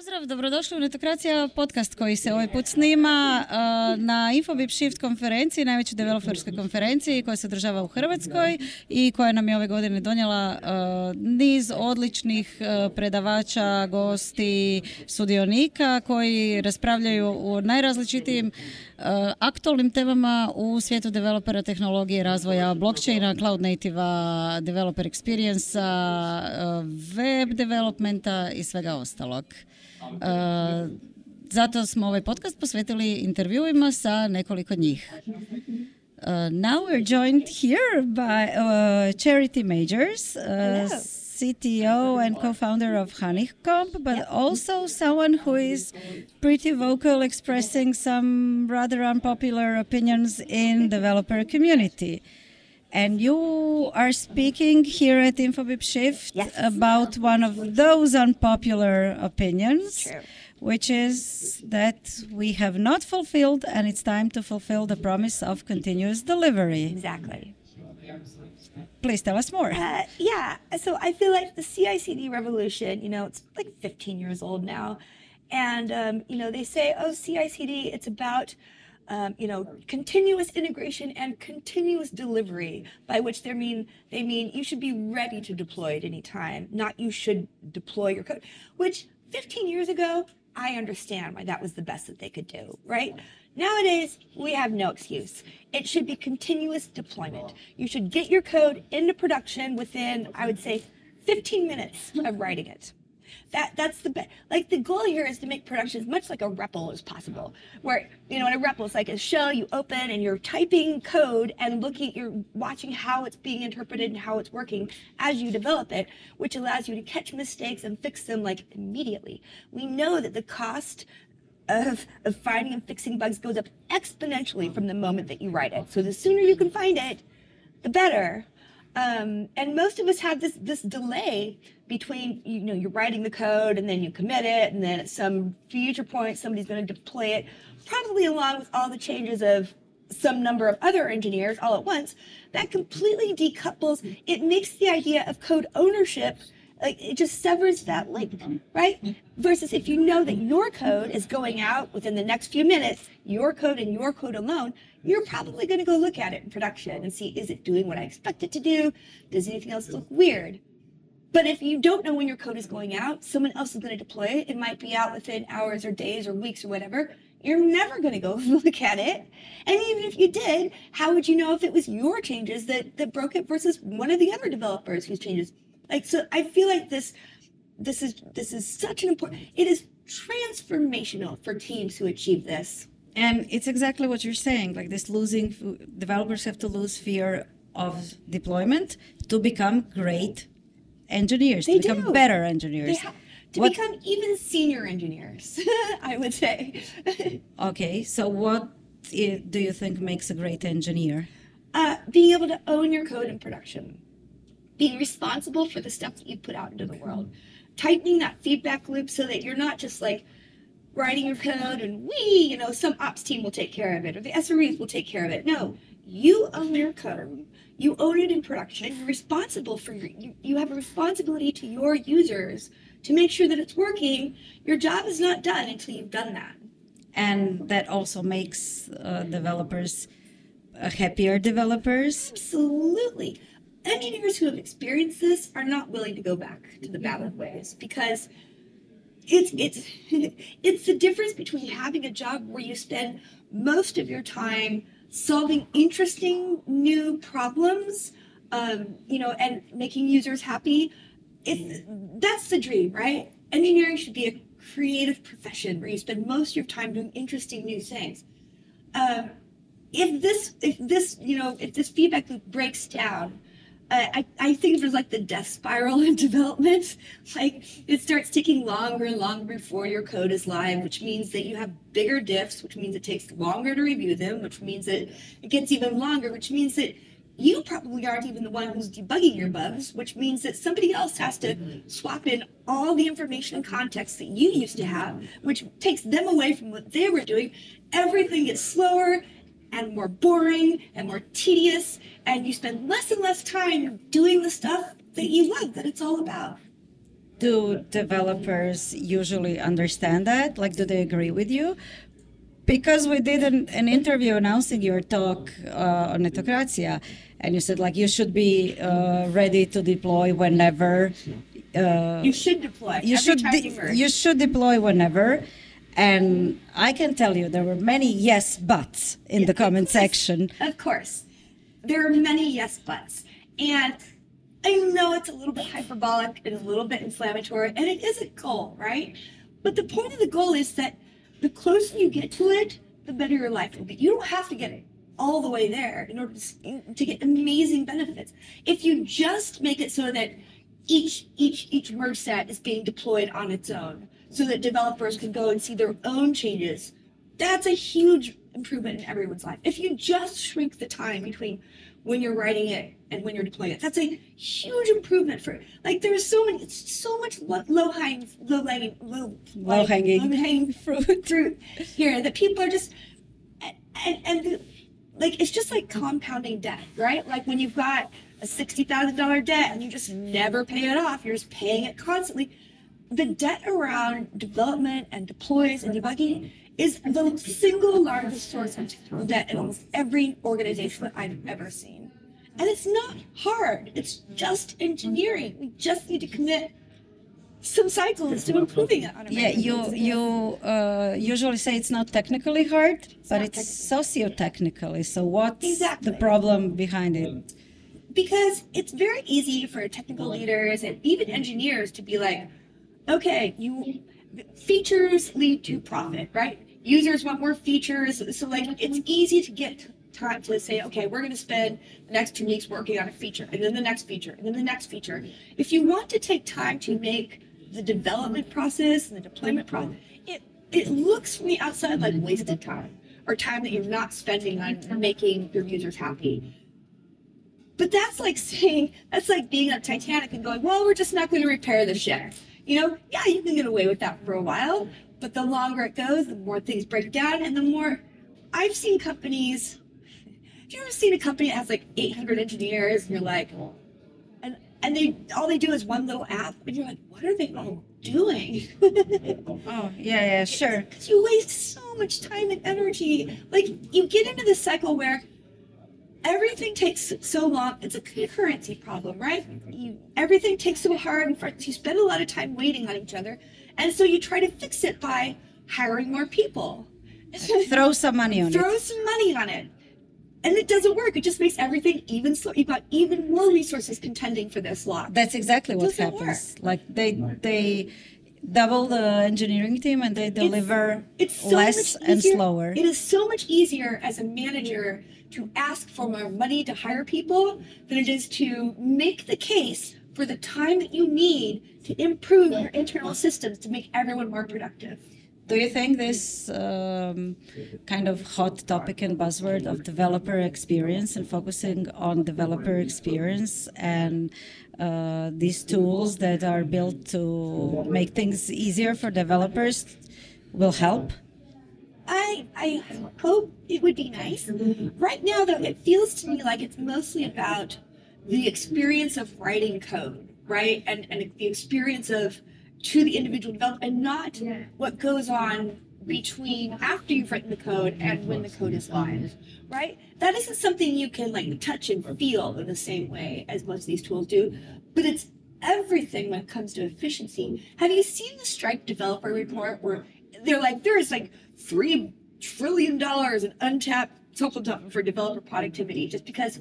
Pozdrav, dobrodošli u Netokracija podcast koji se ovaj put snima uh, na Infobip Shift konferenciji, najvećoj developerskoj konferenciji koja se održava u Hrvatskoj i koja nam je ove godine donijela uh, niz odličnih uh, predavača, gosti, sudionika koji raspravljaju o najrazličitijim aktualnim temama u svijetu developera tehnologije, razvoja blockchaina, cloud native developer experience web developmenta i svega ostalog. Zato smo ovaj podcast posvetili intervjuima sa nekoliko njih. Uh, now we're joined here by uh, Charity Majors, uh, CTO and co-founder of Honeycomb, but yep. also someone who is pretty vocal expressing some rather unpopular opinions in developer community. And you are speaking here at Infobip Shift yes. about one of those unpopular opinions, True. which is that we have not fulfilled and it's time to fulfill the promise of continuous delivery. Exactly. Please tell us more. Uh, yeah. So I feel like the CI CD revolution, you know, it's like 15 years old now. And, um, you know, they say, oh, CI CD, it's about um, you know, continuous integration and continuous delivery, by which they mean they mean you should be ready to deploy at any time, not you should deploy your code. Which 15 years ago, I understand why that was the best that they could do, right? Nowadays, we have no excuse. It should be continuous deployment. You should get your code into production within, I would say, 15 minutes of writing it that that's the. Like the goal here is to make production as much like a REPL as possible. Where you know, in a REPL, it's like a shell you open and you're typing code and looking, you're watching how it's being interpreted and how it's working as you develop it, which allows you to catch mistakes and fix them like immediately. We know that the cost of, of finding and fixing bugs goes up exponentially from the moment that you write it. So the sooner you can find it, the better. Um, and most of us have this this delay between you know you're writing the code and then you commit it and then at some future point somebody's going to deploy it probably along with all the changes of some number of other engineers all at once. That completely decouples it makes the idea of code ownership like it just severs that link right versus if you know that your code is going out within the next few minutes your code and your code alone you're probably going to go look at it in production and see is it doing what I expect it to do? Does anything else look weird? But if you don't know when your code is going out, someone else is going to deploy it. It might be out within hours or days or weeks or whatever. You're never going to go look at it. And even if you did, how would you know if it was your changes that, that broke it versus one of the other developers whose changes? Like, so I feel like this, this is, this is such an important, it is transformational for teams who achieve this. And it's exactly what you're saying. Like this losing, developers have to lose fear of deployment to become great engineers, they to become do. better engineers. Ha- to what? become even senior engineers, I would say. okay, so what do you think makes a great engineer? Uh, being able to own your code in production, being responsible for the stuff that you put out into the world, tightening that feedback loop so that you're not just like writing your code and we, you know, some ops team will take care of it or the SREs will take care of it. No, you own your code. You own it in production. You're responsible for your, you, you have a responsibility to your users to make sure that it's working. Your job is not done until you've done that. And that also makes uh, developers uh, happier developers. Absolutely. Engineers who have experienced this are not willing to go back to the bad ways because it's it's it's the difference between having a job where you spend most of your time solving interesting new problems um, you know and making users happy. It's that's the dream right? Engineering should be a creative profession where you spend most of your time doing interesting new things. Um, if this if this you know if this feedback loop breaks down I, I think there's like the death spiral in development. Like it starts taking longer and longer before your code is live, which means that you have bigger diffs, which means it takes longer to review them, which means that it gets even longer, which means that you probably aren't even the one who's debugging your bugs, which means that somebody else has to swap in all the information and context that you used to have, which takes them away from what they were doing. Everything gets slower and more boring and more tedious, and you spend less and less time doing the stuff that you love, that it's all about. do developers usually understand that? Like, do they agree with you? Because we did an, an interview announcing your talk uh, on Netokracija, and you said like you should be uh, ready to deploy whenever. Uh, You should deploy. you should de- you you should deploy whenever. And I can tell you there were many yes buts in the comment course. section. Of course. There are many yes buts. And I know it's a little bit hyperbolic and a little bit inflammatory, and it is a goal, right? But the point of the goal is that the closer you get to it, the better your life will be. You don't have to get it all the way there in order to, to get amazing benefits. If you just make it so that each each each merge set is being deployed on its own, so that developers can go and see their own changes, that's a huge improvement in everyone's life. If you just shrink the time between when you're writing it and when you're deploying it, that's a huge improvement for like there's so many it's so much lo- low hanging low hanging low Low hanging. low hanging fruit fruit here that people are just and and the, like it's just like compounding debt, right? Like when you've got a sixty thousand dollar debt and you just never pay it off, you're just paying it constantly. The debt around development and deploys and debugging is the single largest source of technical debt in almost every organization that I've ever seen. And it's not hard. It's just engineering. We just need to commit some cycles to improving it on a Yeah, you you uh, usually say it's not technically hard, but not it's socio-technically. So what's Exactly. the problem behind it? because it's very easy for technical leaders and even engineers to be like, okay, you features lead to profit, right? Users want more features, so like it's mm-hmm. easy to get time to say, okay, we're going to spend the next two weeks working on a feature, and then the next feature, and then the next feature. If you want to take time to make the development process and the deployment process, mm-hmm. it it looks from the outside like mm-hmm. wasted time or time that you're not spending on making your users happy. But that's like saying that's like being on Titanic and going, well, we're just not going to repair the ship. You know, yeah, you can get away with that for a while, but the longer it goes, the more things break down, and the more I've seen companies. Have you ever seen a company that has like 800 engineers, and you're like, and and they all they do is one little app, and you're like, what are they all doing? Oh, yeah, yeah, sure. Because you waste so much time and energy. Like you get into this cycle where everything takes so long. It's a concurrency problem, right? You, everything takes so hard, and for, you spend a lot of time waiting on each other, and so you try to fix it by hiring more people. Throw some money on Throw it. Throw some money on it. And it doesn't work. It just makes everything even slow. You've got even more resources contending for this lot. That's exactly what happens. Like they they double the engineering team and they deliver it's so less and slower. It is so much easier as a manager to ask for more money to hire people than it is to make the case for the time that you need to improve your internal systems to make everyone more productive. Do you think this um, kind of hot topic and buzzword of developer experience and focusing on developer experience and uh, these tools that are built to make things easier for developers will help? I I hope it would be nice. Right now, though, it feels to me like it's mostly about the experience of writing code, right? And and the experience of to the individual developer, and not what goes on between after you've written the code and when the code is live, right? That isn't something you can like touch and feel in the same way as most of these tools do, but it's everything when it comes to efficiency. Have you seen the Stripe developer report where they're like, there is like three trillion dollars in untapped supplement for developer productivity just because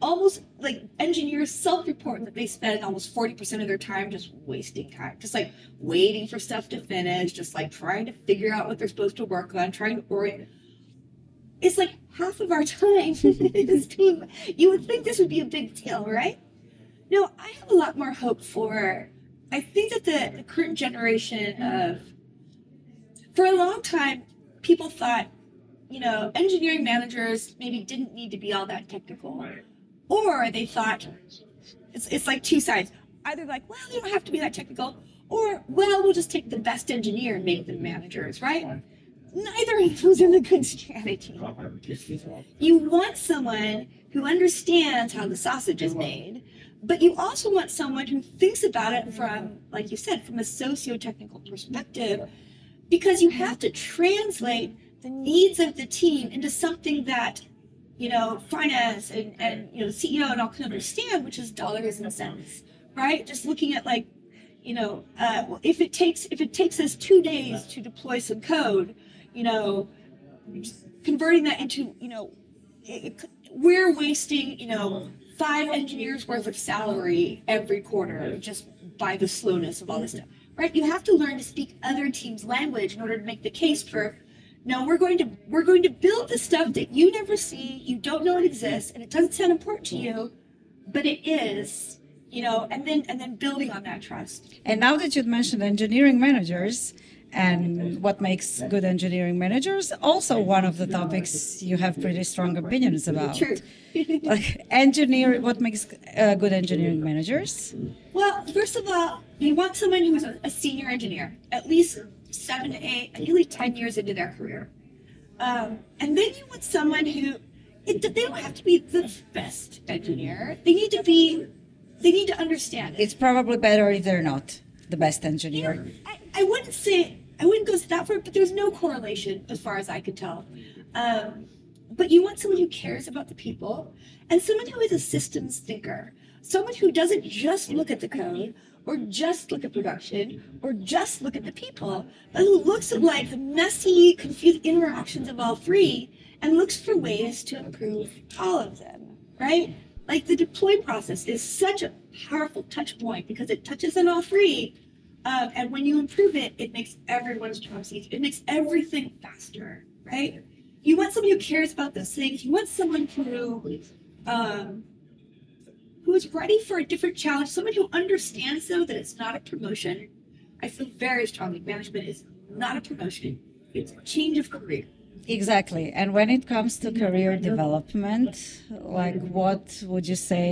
almost like engineers self-report that they spend almost 40% of their time just wasting time just like waiting for stuff to finish just like trying to figure out what they're supposed to work on trying to orient. It's like half of our time is being you would think this would be a big deal right? No i have a lot more hope for i think that the, the current generation of for a long time people thought you know engineering managers maybe didn't need to be all that technical or they thought it's, it's like two sides. Either like well they don't have to be that technical. Or well we'll just take the best engineer and make them managers right? Neither of those are the good strategy. You want someone who understands how the sausage is made But you also want someone who thinks about it from, like you said, from a socio-technical perspective, because you have to translate the needs of the team into something that, you know, finance and, and you know, CEO and all can understand, which is dollars and cents, right? Just looking at like, you know, uh, if it takes if it takes us two days to deploy some code, you know, converting that into, you know, it, we're wasting, you know, five engineers worth of salary every quarter just by the slowness of all this stuff, right? You have to learn to speak other teams' language in order to make the case for, no, we're going to we're going to build the stuff that you never see, you don't know it exists, and it doesn't sound important to you, but it is, you know, and then and then building on that trust. And now that you've mentioned engineering managers, and what makes good engineering managers also one of the topics you have pretty strong opinions about True. like engineer what makes uh, good engineering managers Well, first of all, you want someone who's a, a senior engineer, at least seven to eight, nearly ten years into their career. Um, and then you want someone who it, they don't have to be the best engineer. They need to be. They need to understand it. it's probably better if they're not the best engineer I, I wouldn't say I wouldn't go that far, but there's no correlation as far as I could tell. Um, but you want someone who cares about the people and someone who is a systems thinker, someone who doesn't just look at the code or just look at production or just look at the people, but who looks at like the messy, confused interactions of all three and looks for ways to improve all of them, right? Like the deploy process is such a powerful touch point because it touches on all three um, and when you improve it, it makes everyone's jobs easier. It makes everything faster, right? You want someone who cares about those things. You want someone who um, who is ready for a different challenge. Someone who understands though that it's not a promotion. I feel very strongly management is not a promotion. It's a change of career. exactly and when it comes to career development like what would you say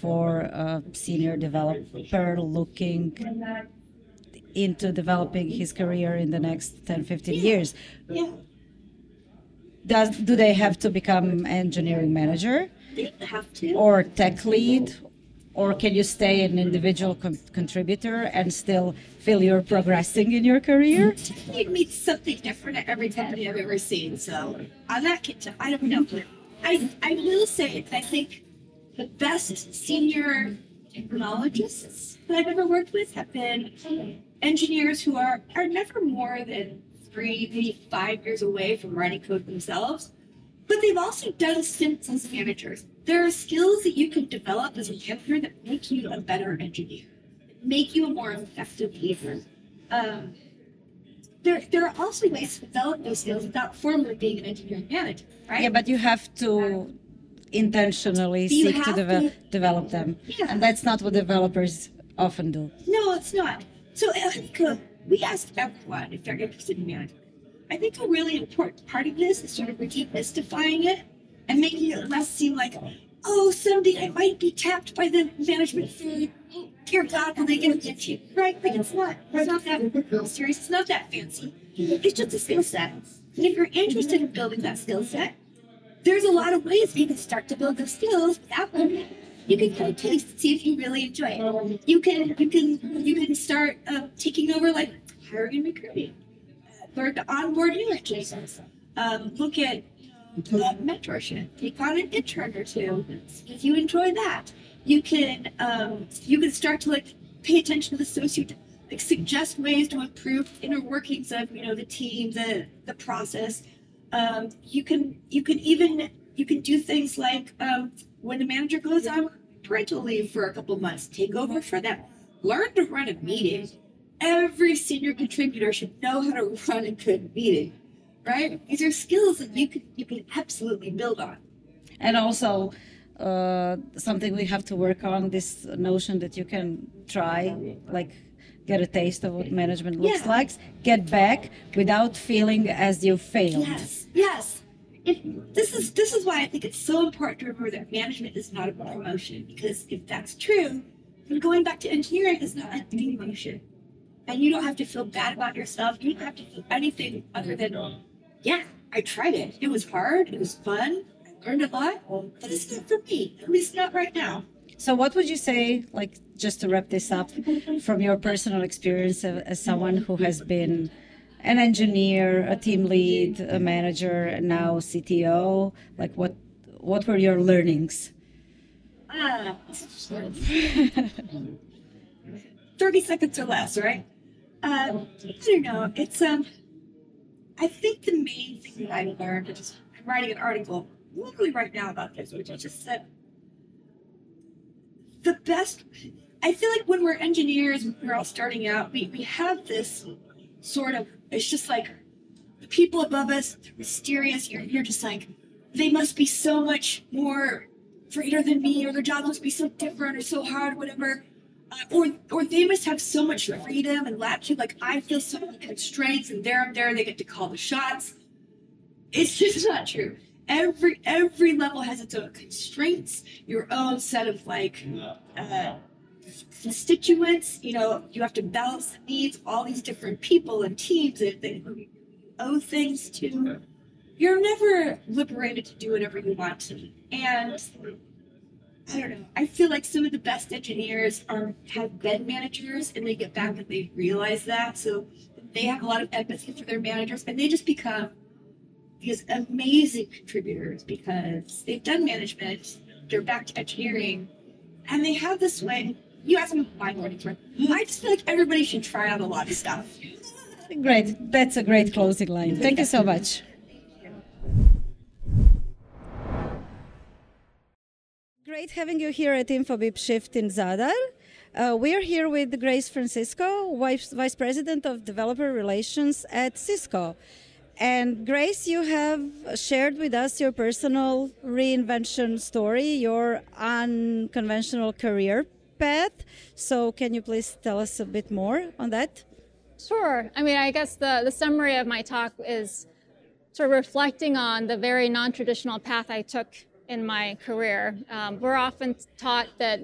for a senior developer looking into developing his career in the next 10 15 years Yeah, does do they have to become engineering manager have to. or tech lead or can you stay an individual con- contributor and still feel you're progressing in your career It means something different at every company I've ever seen. So that kitchen, I don't know. I I will say I think the best senior technologists that I've ever worked with have been engineers who are are never more than three, maybe five years away from writing code themselves. But they've also done stints as managers. There are skills that you can develop as a manager that make you a better engineer, make you a more effective leader. Um, there, there are also ways to develop those skills without formally being an engineering manager, right? yeah but you have to intentionally You seek to have deve- to- develop them Yeah. and that's not what developers often do No, it's not. So we asked everyone if they're interested in management. I think a really important part of this is sort of demystifying it and making it less seem like, oh, someday I might be tapped by the management fee. Dear God, will they give it to you? Right? Like it's not. It's not that serious. It's not that fancy. It's just a skill set. And if you're interested in building that skill set, there's a lot of ways you can start to build those skills without. You can kind of taste see if you really enjoy it. You can you can you can start uh, taking over like hiring and recruiting, learn to onboard new engineers, um, look at uh, mentorship, take on an intern or two. If you enjoy that, you can um, you can start to like pay attention to the socio like suggest ways to improve inner workings of you know the team, the the process. Um, you can you can even you can do things like um, when the manager goes on parental leave for a couple months, take over for them. Learn to run a meeting. Every senior contributor should know how to run a good meeting, right? These are skills that you can you can absolutely build on. and also uh, something we have to work on this notion that you can try like get a taste of what management looks Yeah. like get back without feeling as you failed Yes, yes. If, this is this is why I think it's so important to remember that management is not a promotion because if that's true, then going back to engineering is not a demotion, and you don't have to feel bad about yourself. You don't have to feel anything other than, yeah, I tried it. It was hard. It was fun. I learned a lot, but it's not for me. At least not right now. So, what would you say, like, just to wrap this up, from your personal experience as someone who has been an engineer, a team lead, a manager, and now CTO? Like, what what were your learnings? Uh, 30 seconds or less, right? Uh, I don't know. It's um, I think the main thing that I learned, which is I'm writing an article literally right now about this, which I just said the best. I feel like when we're engineers, we're all starting out, we, we have this sort of, it's just like the people above us, they're mysterious. You're, you're just like, they must be so much more greater than me, or their job must be so different or so hard, whatever. Uh, or or they must have so much freedom and latitude. Like I feel so many constraints, and they're up there, they get to call the shots. It's just not true. Every every level has its own constraints, your own set of like uh, constituents. You know, you have to balance the needs of all these different people and teams that they owe things to. You're never liberated to do whatever you want and I don't know. I feel like some of the best engineers are have been managers and they get back and they realize that. So they have a lot of empathy for their managers and they just become these amazing contributors because they've done management, they're back to engineering, and they have this way. You ask them my mornings, right? I just feel like everybody should try out a lot of stuff. Great. That's a great closing line. Thank you so much. Great having you here at Infobip Shift in Zadar. Uh, we're here with Grace Francisco, Vice, Vice President of Developer Relations at Cisco. And Grace, you have shared with us your personal reinvention story, your unconventional career path. So, can you please tell us a bit more on that? Sure. I mean, I guess the, the summary of my talk is sort of reflecting on the very non traditional path I took in my career. Um, we're often taught that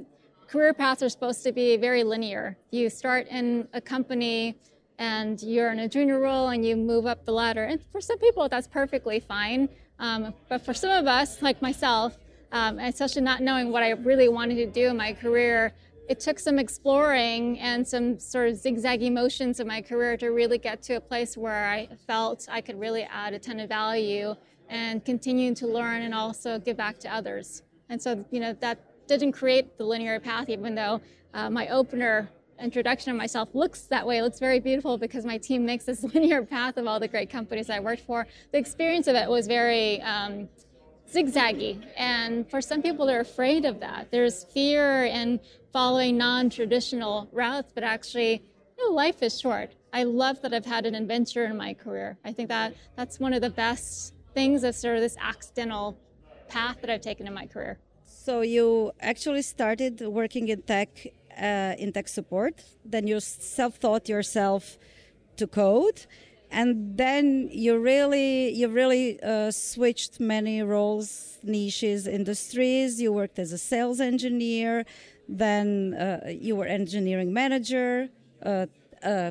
career paths are supposed to be very linear. You start in a company and you're in a junior role and you move up the ladder. And for some people, that's perfectly fine. Um, but for some of us, like myself, um, especially not knowing what I really wanted to do in my career, it took some exploring and some sort of zigzaggy motions in my career to really get to a place where I felt I could really add a ton of value and continue to learn and also give back to others. And so, you know, that didn't create the linear path, even though uh, my opener introduction of myself looks that way. It looks very beautiful because my team makes this linear path of all the great companies I worked for. The experience of it was very um, zigzaggy. And for some people, they're afraid of that. There's fear in following non traditional routes, but actually, you know, life is short. I love that I've had an adventure in my career. I think that that's one of the best things of sort of this accidental path that I've taken in my career. So you actually started working in tech, uh, in tech support. Then you self-taught yourself to code, and then you really, you really uh, switched many roles, niches, industries. You worked as a sales engineer, then uh, you were engineering manager. Uh, uh,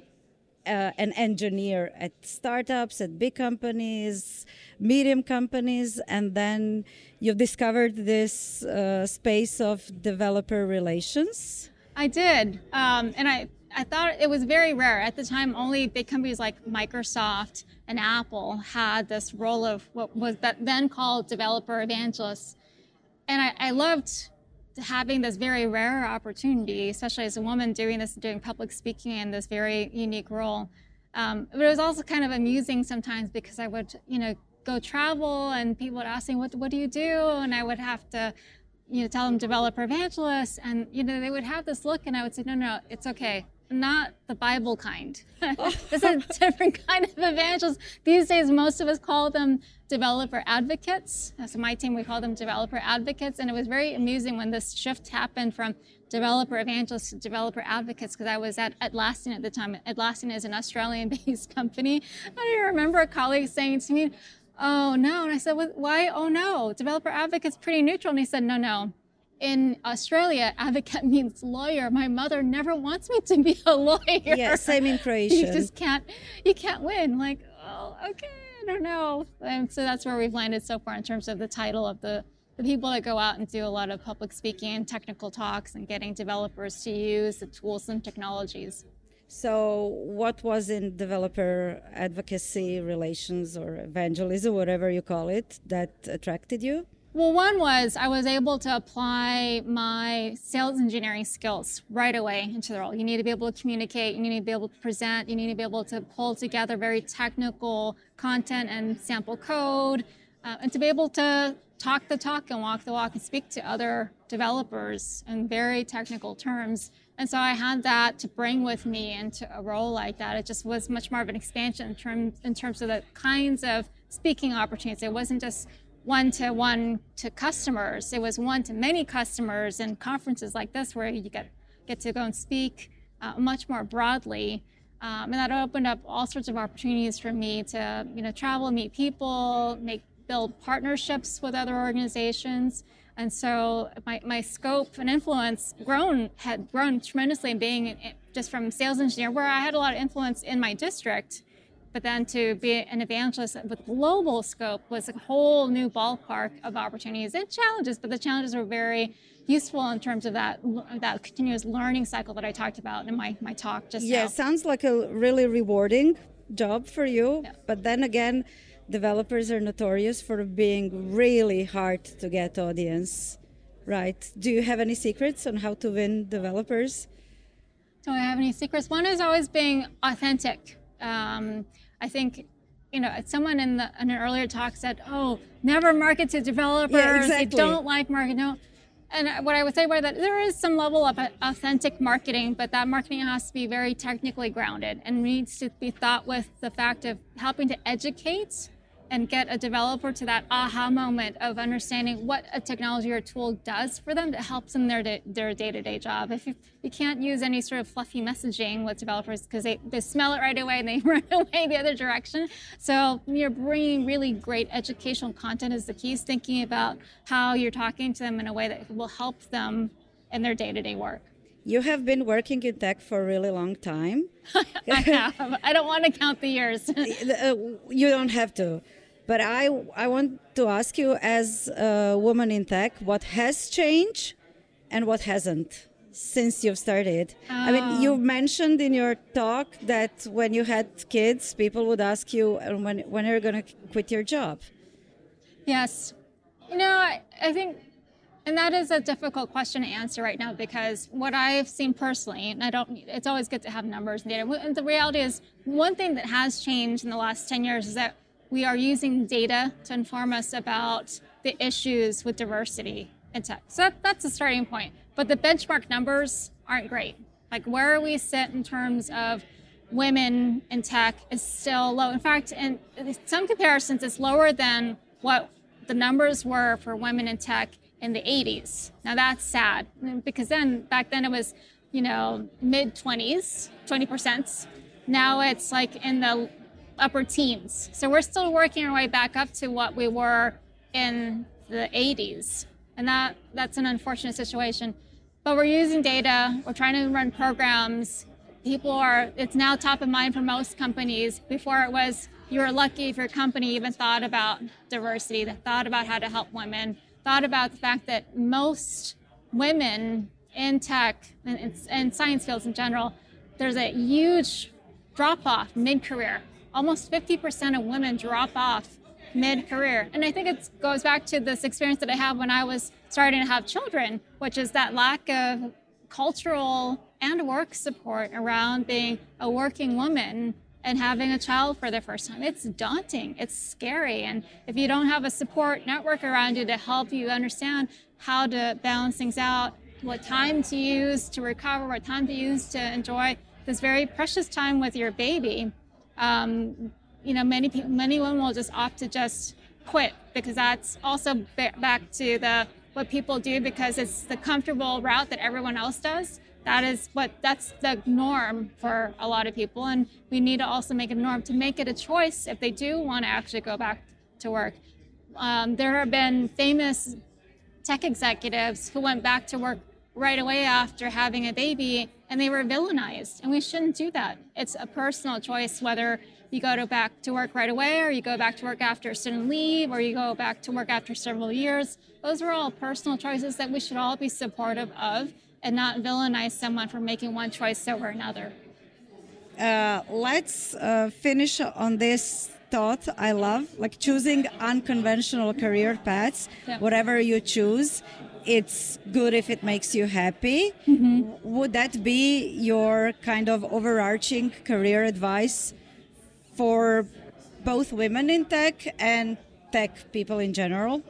uh, an engineer at startups, at big companies, medium companies, and then you've discovered this uh, space of developer relations. I did, um, and I I thought it was very rare at the time. Only big companies like Microsoft and Apple had this role of what was that then called developer evangelists, and I, I loved having this very rare opportunity, especially as a woman doing this, doing public speaking in this very unique role. Um, but it was also kind of amusing sometimes because I would, you know, go travel and people would ask me, what, what do you do? And I would have to, you know, tell them developer evangelist. And, you know, they would have this look and I would say, no, no, it's okay not the Bible kind. Oh. this is a different kind of evangelist. These days, most of us call them developer advocates. So my team, we call them developer advocates. And it was very amusing when this shift happened from developer evangelists to developer advocates because I was at Atlassian at the time. Atlassian is an Australian-based company. I remember a colleague saying to me, oh no. And I said, why? Oh no, developer advocate's pretty neutral. And he said, no, no in Australia, advocate means lawyer. My mother never wants me to be a lawyer. Yeah, same in Croatia. You just can't, you can't win. Like, oh, okay, I don't know. And so that's where we've landed so far in terms of the title of the the people that go out and do a lot of public speaking technical talks and getting developers to use the tools and technologies. So, what was in developer advocacy relations or evangelism, whatever you call it, that attracted you? Well, one was I was able to apply my sales engineering skills right away into the role. You need to be able to communicate, you need to be able to present, you need to be able to pull together very technical content and sample code, uh, and to be able to talk the talk and walk the walk and speak to other developers in very technical terms. And so I had that to bring with me into a role like that. It just was much more of an expansion in terms in terms of the kinds of speaking opportunities. It wasn't just one to one to customers. It was one to many customers and conferences like this where you get get to go and speak uh, much more broadly. Um, and that opened up all sorts of opportunities for me to you know travel, meet people, make build partnerships with other organizations. And so my, my scope and influence grown had grown tremendously being eh, just from sales engineer where I had a lot of influence in my district but then to be an evangelist with global scope was a whole new ballpark of opportunities and challenges. But the challenges were very useful in terms of that that continuous learning cycle that I talked about in my, my talk just yeah, now. sounds like a really rewarding job for you. Yeah. But then again, developers are notorious for being really hard to get audience, right? Do you have any secrets on how to win developers? Do I have any secrets? One is always being authentic. Um, I think you know, someone in, the, in an earlier talk said, "Oh, never market to developers. Yeah, exactly. They don't like marketing." No. And what I would say about that, there is some level of authentic marketing, but that marketing has to be very technically grounded and needs to be thought with the fact of helping to educate and get a developer to that aha moment of understanding what a technology or tool does for them that helps them their their day-to-day job. If you, you can't use any sort of fluffy messaging with developers because they, they smell it right away and they run away the other direction. So you're bringing really great educational content is the key. Is thinking about how you're talking to them in a way that will help them in their day-to-day work. You have been working in tech for a really long time. I have. I don't want to count the years. You don't have to. But I, I want to ask you, as a woman in tech, what has changed and what hasn't since you've started? Oh. I mean, you oh. mentioned in your talk that when you had kids, people would ask you uh, when, when are you going to quit your job? Yes. You know, I, I think and that is a difficult question to answer right now because what I've seen personally, and I don't, it's always good to have numbers and data. And the reality is, one thing that has changed in the last 10 years is that we are using data to inform us about the issues with diversity in tech. So that, that's a starting point. But the benchmark numbers aren't great. Like where we sit in terms of women in tech is still low. In fact, in some comparisons, it's lower than what the numbers were for women in tech in the 80s. Now that's sad because then back then it was, you know, mid 20s, 20%. Now it's like in the upper teens. So we're still working our way back up to what we were in the 80s. And that, that's an unfortunate situation. But we're using data, we're trying to run programs. People are, it's now top of mind for most companies. Before it was, you were lucky if your company even thought about diversity, that thought about how to help women, thought about the fact that most women in tech and, and science fields in general, there's a huge drop off mid career almost 50% of women drop off mid-career. And i think it goes back to this experience that i have when i was starting to have children which is that lack of cultural and work support around being a working woman and having a child for the first time. It's daunting. It's scary. And if you don't have a support network around you to help you understand how to balance things out what time to use to recover what time to use to enjoy this very precious time with your baby um, you know, many many women will just opt to just quit because that's also back to the what people do because it's the comfortable route that everyone else does. That is what that's the norm for a lot of people, and we need to also make it a norm to make it a choice if they do want to actually go back to work. Um, there have been famous tech executives who went back to work right away after having a baby and they were villainized. And we shouldn't do that. It's a personal choice whether you go to back to work right away or you go back to work after a student leave or you go back to work after several years. Those are all personal choices that we should all be supportive of and not villainize someone for making one choice over another. Uh, let's uh, finish on this thought I love, like choosing unconventional career paths, yeah. whatever you choose. It's good if it makes you happy. Mm-hmm. Would that be your kind of overarching career advice for both women in tech and tech people in general?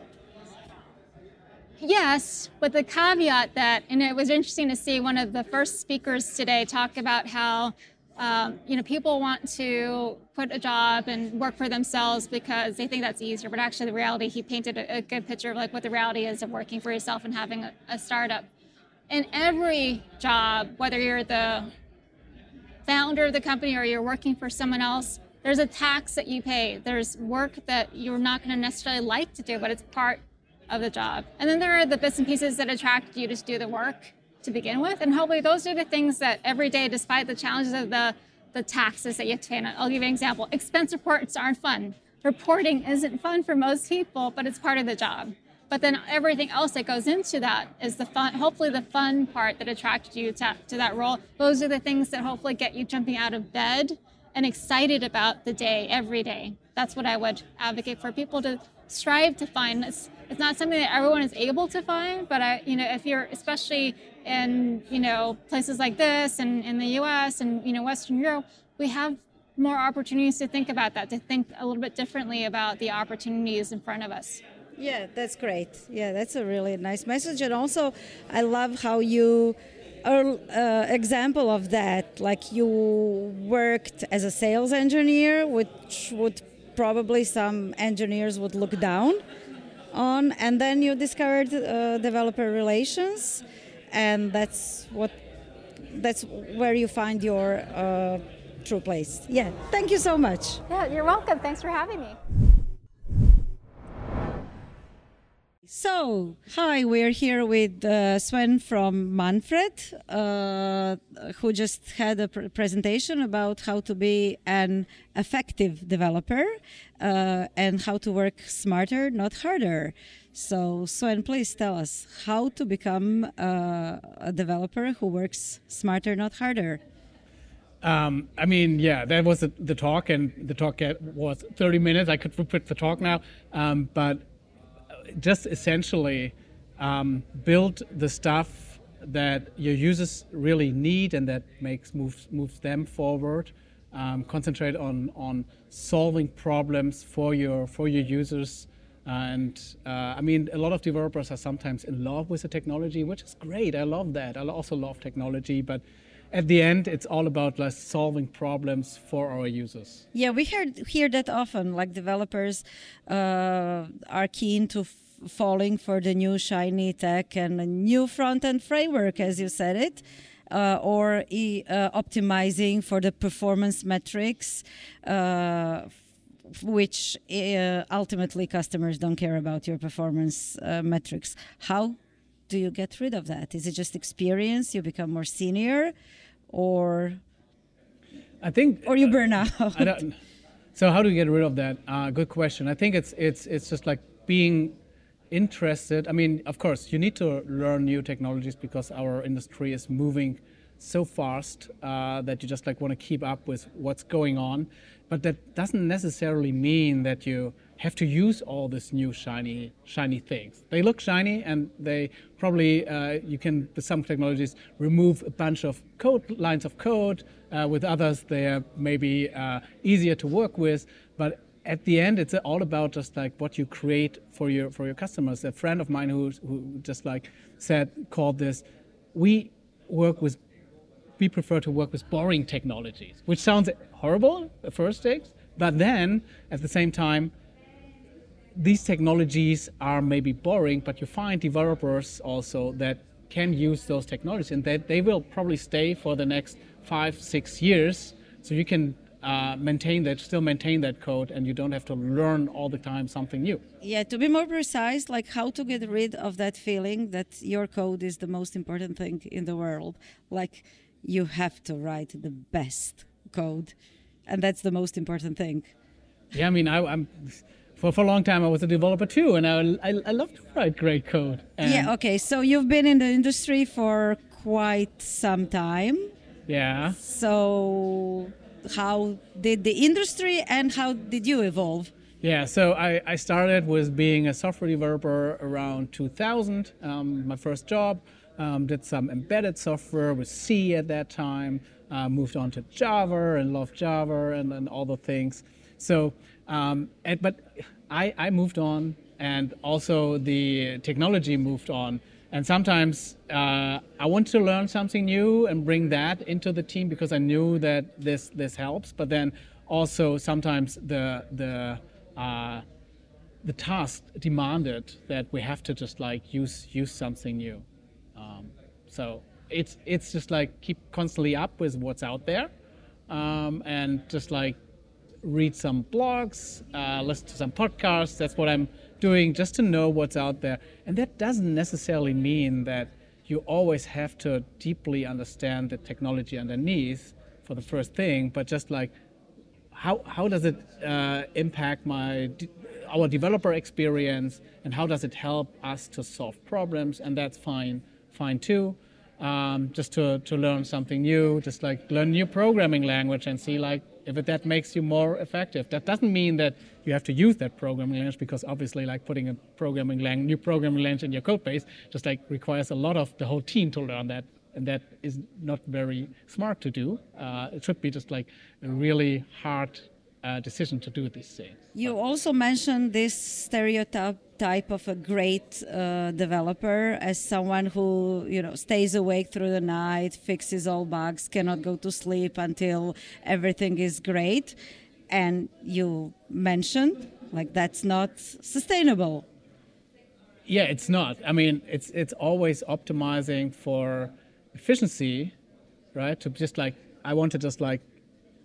Yes, with the caveat that, and it was interesting to see one of the first speakers today talk about how um, you know, people want to quit a job and work for themselves because they think that's easier. But actually, the reality, he painted a, a good picture of like what the reality is of working for yourself and having a, a startup. In every job, whether you're the founder of the company or you're working for someone else, there's a tax that you pay. There's work that you're not going to necessarily like to do, but it's part of the job. And then there are the bits and pieces that attract you to do the work to begin with. And hopefully those are the things that every day, despite the challenges of the, the taxes that you have to pay. I'll give you an example. Expense reports aren't fun. Reporting isn't fun for most people, but it's part of the job. But then everything else that goes into that is the fun, hopefully the fun part that attracted you to, to that role. Those are the things that hopefully get you jumping out of bed and excited about the day every day. That's what I would advocate for people to strive to find. It's, it's not something that everyone is able to find, but I, you know, if you're especially in you know places like this and in the U.S. and you know Western Europe, we have more opportunities to think about that, to think a little bit differently about the opportunities in front of us. Yeah, that's great. Yeah, that's a really nice message, and also I love how you. Are uh, example of that, like you worked as a sales engineer, which would probably some engineers would look down on, and then you discovered uh, developer relations and that's what that's where you find your uh, true place. Yeah, thank you so much. Yeah, you're welcome. Thanks for having me. So, hi, we're here with uh, Sven from Manfred, uh, who just had a pr- presentation about how to be an effective developer uh, and how to work smarter, not harder. So, Sven, please tell us how to become uh, a developer who works smarter, not harder. Um, I mean, yeah, that was the, the, talk, and the talk was 30 minutes. I could repeat the talk now, um, but just essentially um, build the stuff that your users really need and that makes moves moves them forward. Um, concentrate on on solving problems for your for your users and uh, I mean, a lot of developers are sometimes in love with the technology, which is great. I love that. I also love technology, but at the end, it's all about like solving problems for our users. Yeah, we hear hear that often. Like developers uh, are keen to falling for the new shiny tech and a new front end framework, as you said it. Uh, or e- uh, optimizing for the performance metrics uh, which uh, ultimately customers don't care about your performance uh, metrics. How do you get rid of that? Is it just experience? You become more senior, or I think, or you burn out. so how do you get rid of that? Uh, good question. I think it's it's it's just like being interested. I mean, of course, you need to learn new technologies because our industry is moving so fast uh, that you just like want to keep up with what's going on. But that doesn't necessarily mean that you have to use all these new shiny shiny things. They look shiny, and they probably uh, you can with some technologies remove a bunch of code lines of code. Uh, with others, they are maybe uh, easier to work with, but at the end, it's all about just like what you create for your for your customers. A friend of mine who who just like said called this, we work with we prefer to work with boring technologies, which sounds horrible at first stage, but then at the same time, these technologies are maybe boring, but you find developers also that can use those technologies and that they will probably stay for the next five, six years. So you can uh, maintain that, still maintain that code, and you don't have to learn all the time something new. Yeah, to be more precise, like how to get rid of that feeling that your code is the most important thing in the world. Like you have to write the best code, and that's the most important thing. Yeah, I mean, I, am for, for a long time I was a developer too, and I, I, I love to write great code. And yeah, okay, so you've been in the industry for quite some time. Yeah. So how did the industry and how did you evolve? Yeah, so I, I started with being a software developer around 2000, um, my first job. Um, did some embedded software with C at that time, uh, moved on to Java and loved Java and, and all the things. So, um, and, but I, I moved on and also the technology moved on. And sometimes uh, I want to learn something new and bring that into the team because I knew that this this helps. But then also sometimes the the uh, the task demanded that we have to just like use use something new. Um, so it's it's just like keep constantly up with what's out there, um, and just like read some blogs, uh, listen to some podcasts. That's what I'm doing just to know what's out there. And that doesn't necessarily mean that you always have to deeply understand the technology underneath for the first thing, but just like how, how does it uh, impact my our developer experience and how does it help us to solve problems and that's fine fine too um, just to, to learn something new just like learn new programming language and see like if that makes you more effective. That doesn't mean that you have to use that programming language because obviously like putting a programming language, new programming language in your code base just like requires a lot of the whole team to learn that and that is not very smart to do. Uh, it should be just like a really hard uh, decision to do these things. You also mentioned this stereotype type of a great uh, developer as someone who you know stays awake through the night, fixes all bugs, cannot go to sleep until everything is great. And you mentioned like that's not sustainable. Yeah, it's not. I mean, it's it's always optimizing for efficiency, right? To just like I want to just like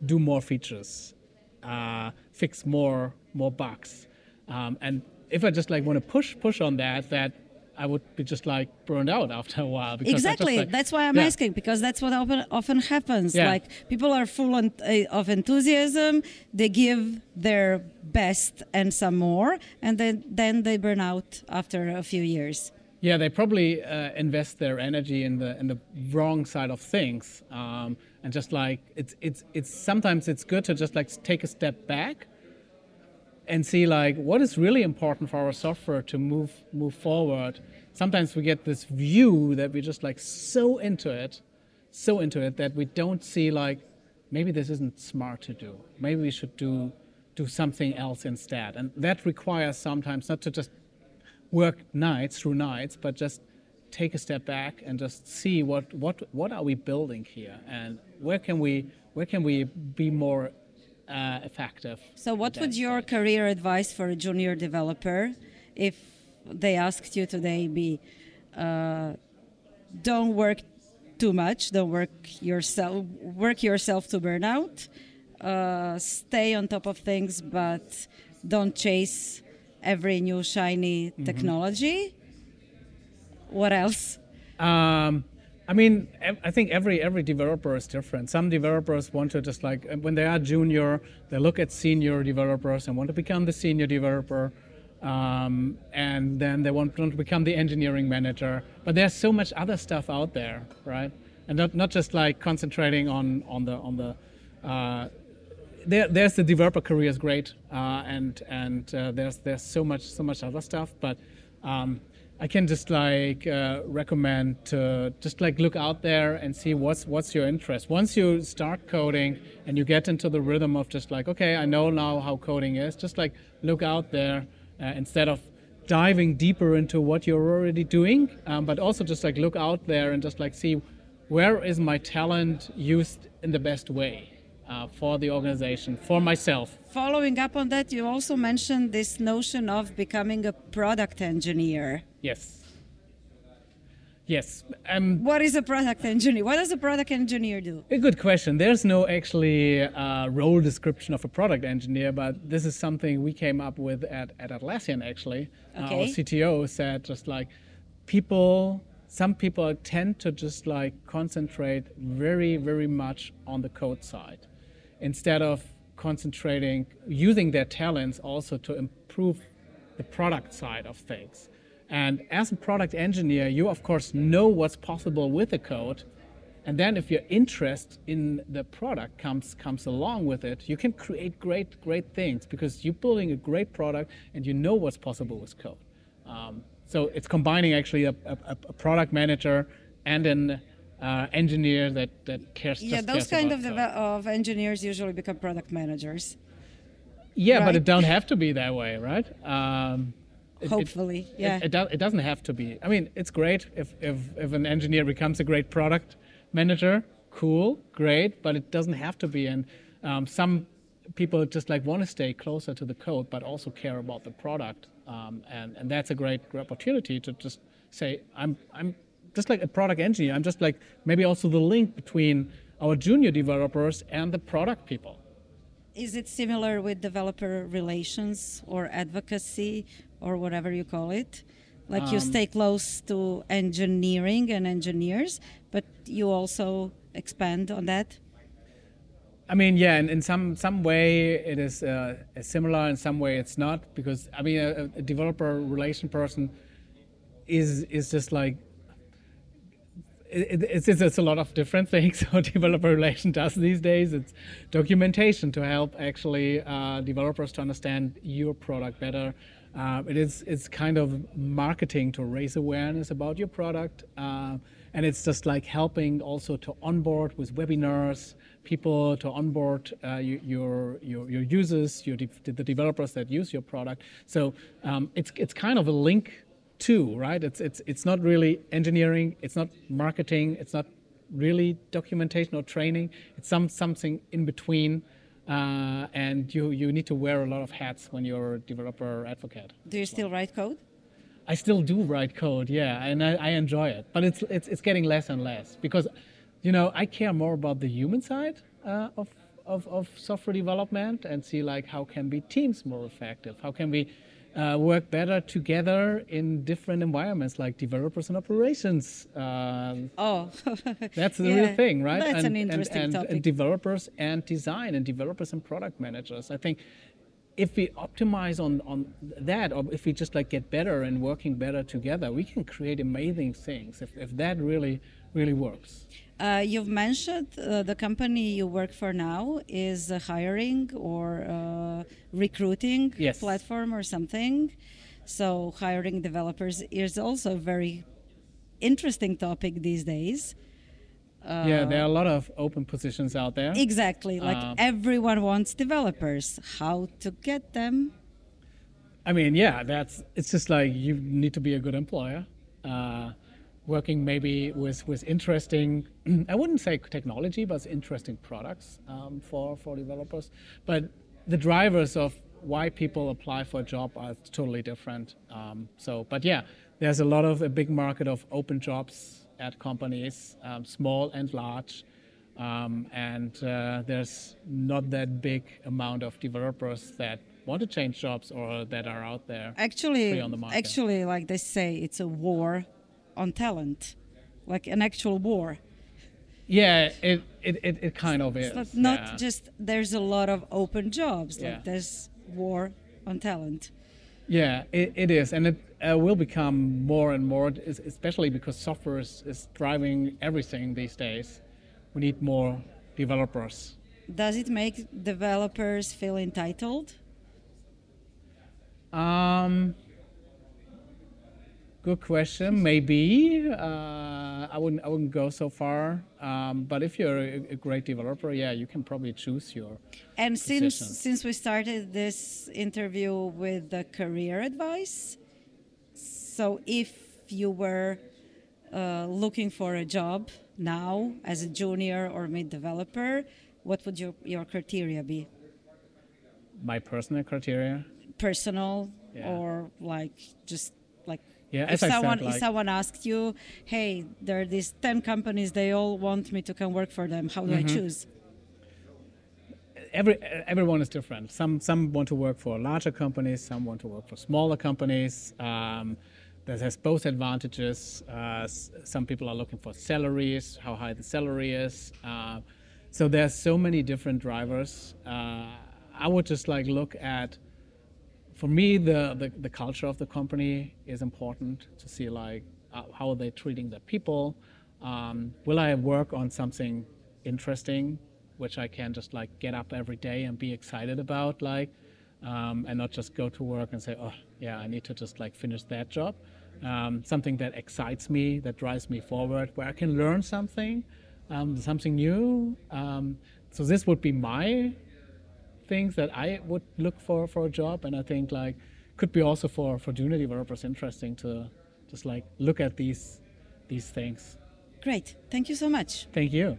do more features uh, fix more more bugs. Um, and if I just like want to push push on that, that I would be just like burned out after a while. Exactly. Like, that's why I'm yeah. asking because that's what often, often happens. Yeah. Like people are full on, uh, of enthusiasm, they give their best and some more, and then then they burn out after a few years. Yeah, they probably uh, invest their energy in the in the wrong side of things. Um, and just like it's it's it's sometimes it's good to just like take a step back and see like what is really important for our software to move move forward. Sometimes we get this view that we're just like so into it so into it that we don't see like maybe this isn't smart to do. Maybe we should do do something else instead. And that requires sometimes not to just work nights through nights but just take a step back and just see what what what are we building here? And where can we where can we be more uh, effective so what would your career advice for a junior developer if they asked you today be uh, don't work too much don't work yourself work yourself to burnout uh, stay on top of things but don't chase every new shiny mm-hmm. technology what else? Um, I mean, I think every every developer is different. Some developers want to just like when they are junior, they look at senior developers and want to become the senior developer, um, and then they want, to become the engineering manager. But there's so much other stuff out there, right? And not not just like concentrating on on the on the. Uh, there, there's the developer career is great, uh, and and uh, there's there's so much so much other stuff, but um, I can just like uh, recommend to just like look out there and see what's what's your interest. Once you start coding and you get into the rhythm of just like okay, I know now how coding is. Just like look out there uh, instead of diving deeper into what you're already doing, um, but also just like look out there and just like see where is my talent used in the best way uh, for the organization, for myself. Following up on that, you also mentioned this notion of becoming a product engineer. Yes. Yes. Um, What is a product engineer? What does a product engineer do? A good question. There's no actually uh, role description of a product engineer, but this is something we came up with at, at Atlassian actually. Uh, our CTO said just like people, some people tend to just like concentrate very, very much on the code side instead of concentrating, using their talents also to improve the product side of things. And as a product engineer, you of course know what's possible with the code. And then if your interest in the product comes comes along with it, you can create great, great things because you're building a great product and you know what's possible with code. Um, so it's combining actually a, a, a product manager and an uh, engineer that, that cares Yeah, those cares kind of, of engineers usually become product managers. Yeah, but it don't have to be that way, right? Um, it- Hopefully, it- yeah. It, do, it doesn't have to be. I mean, it's great if, if, if an engineer becomes a great product manager. Cool, great, but it doesn't have to be. And um, some people just like want to stay closer to the code, but also care about the product. Um, and, and that's a great, great opportunity to just say, I'm, I'm just like a product engineer. I'm just like maybe also the link between our junior developers and the product people. Is it similar with developer relations or advocacy or whatever you call it? Like Um, you stay close to engineering and engineers, but you also expand on that? I mean, yeah, in, in some some way it is uh, similar, in some way it's not, because I mean, a, a developer relation person is is just like it, it's, it's, it's a lot of different things what developer relation does these days. It's documentation to help actually uh, developers to understand your product better. Uh, it is it's kind of marketing to raise awareness about your product, uh, and it's just like helping also to onboard with webinars people to onboard uh, your, your your users, your de- the developers that use your product. So um, it's it's kind of a link too, right? It's it's it's not really engineering, it's not marketing, it's not really documentation or training. It's some something in between, uh, and you you need to wear a lot of hats when you're a developer advocate. Do you still write code? I still do write code, yeah, and I, I enjoy it, but it's it's it's getting less and less because, you know, I care more about the human side uh, of, of of software development and see like how can we teams more effective, how can we uh, work better together in different environments like developers and operations. Um, Oh, that's the Yeah, real thing, right? that's and, an interesting and, and, topic. and developers and design and developers and product managers. I think if we optimize on, on that, or if we just like get better and working better together, we can create amazing things. If, if that really really works. Uh, you've mentioned uh, the company you work for now is a hiring or uh, recruiting Yes. platform or something. So hiring developers is also a very interesting topic these days. yeah, there are a lot of open positions out there. Exactly, like Um, everyone wants developers. How to get them? I mean, yeah, that's it's just like you need to be a good employer, uh, working maybe with with interesting. I wouldn't say technology, but interesting products um, for for developers. But the drivers of why people apply for a job are totally different. Um, so, but yeah, there's a lot of a big market of open jobs at companies, um, small and large. Um, and uh, there's not that big amount of developers that want to change jobs or that are out there. Actually, free on the market. actually, like they say, it's a war on talent, like an actual war. Yeah, it, it, it, it kind of is. It's not, not yeah. just there's a lot of open jobs. Yeah. Like there's war on talent. Yeah, it, it is, and it uh, will become more and more, especially because software is, is driving everything these days. We need more developers. Does it make developers feel entitled? Um, good question. Maybe uh, I wouldn't. I wouldn't go so far. Um, but if you're a, a great developer, yeah, you can probably choose your. And since since we started this interview with the career advice, so if you were uh, looking for a job now as a junior or mid developer, what would your your criteria be? My personal criteria. Personal Yeah. or like just like Yeah, if I said, someone like- if someone asked you, hey, there are these ten companies, they all want me to come work for them. How do Mm-hmm. I choose? every everyone is different. Some some want to work for larger companies, some want to work for smaller companies. Um, that has both advantages. Uh, some people are looking for salaries, how high the salary is. Uh, so there's so many different drivers. Uh, I would just like look at. For me, the, the, the culture of the company is important to see like uh, how are they treating their people. Um, will I work on something interesting, which I can just like get up every day and be excited about, like, um, and not just go to work and say, oh yeah, I need to just like finish that job. Um, something that excites me, that drives me forward, where I can learn something, um, something new. Um, so this would be my things that I would look for for a job, and I think like could be also for for junior developers interesting to just like look at these these things. Great. Thank you so much. Thank you.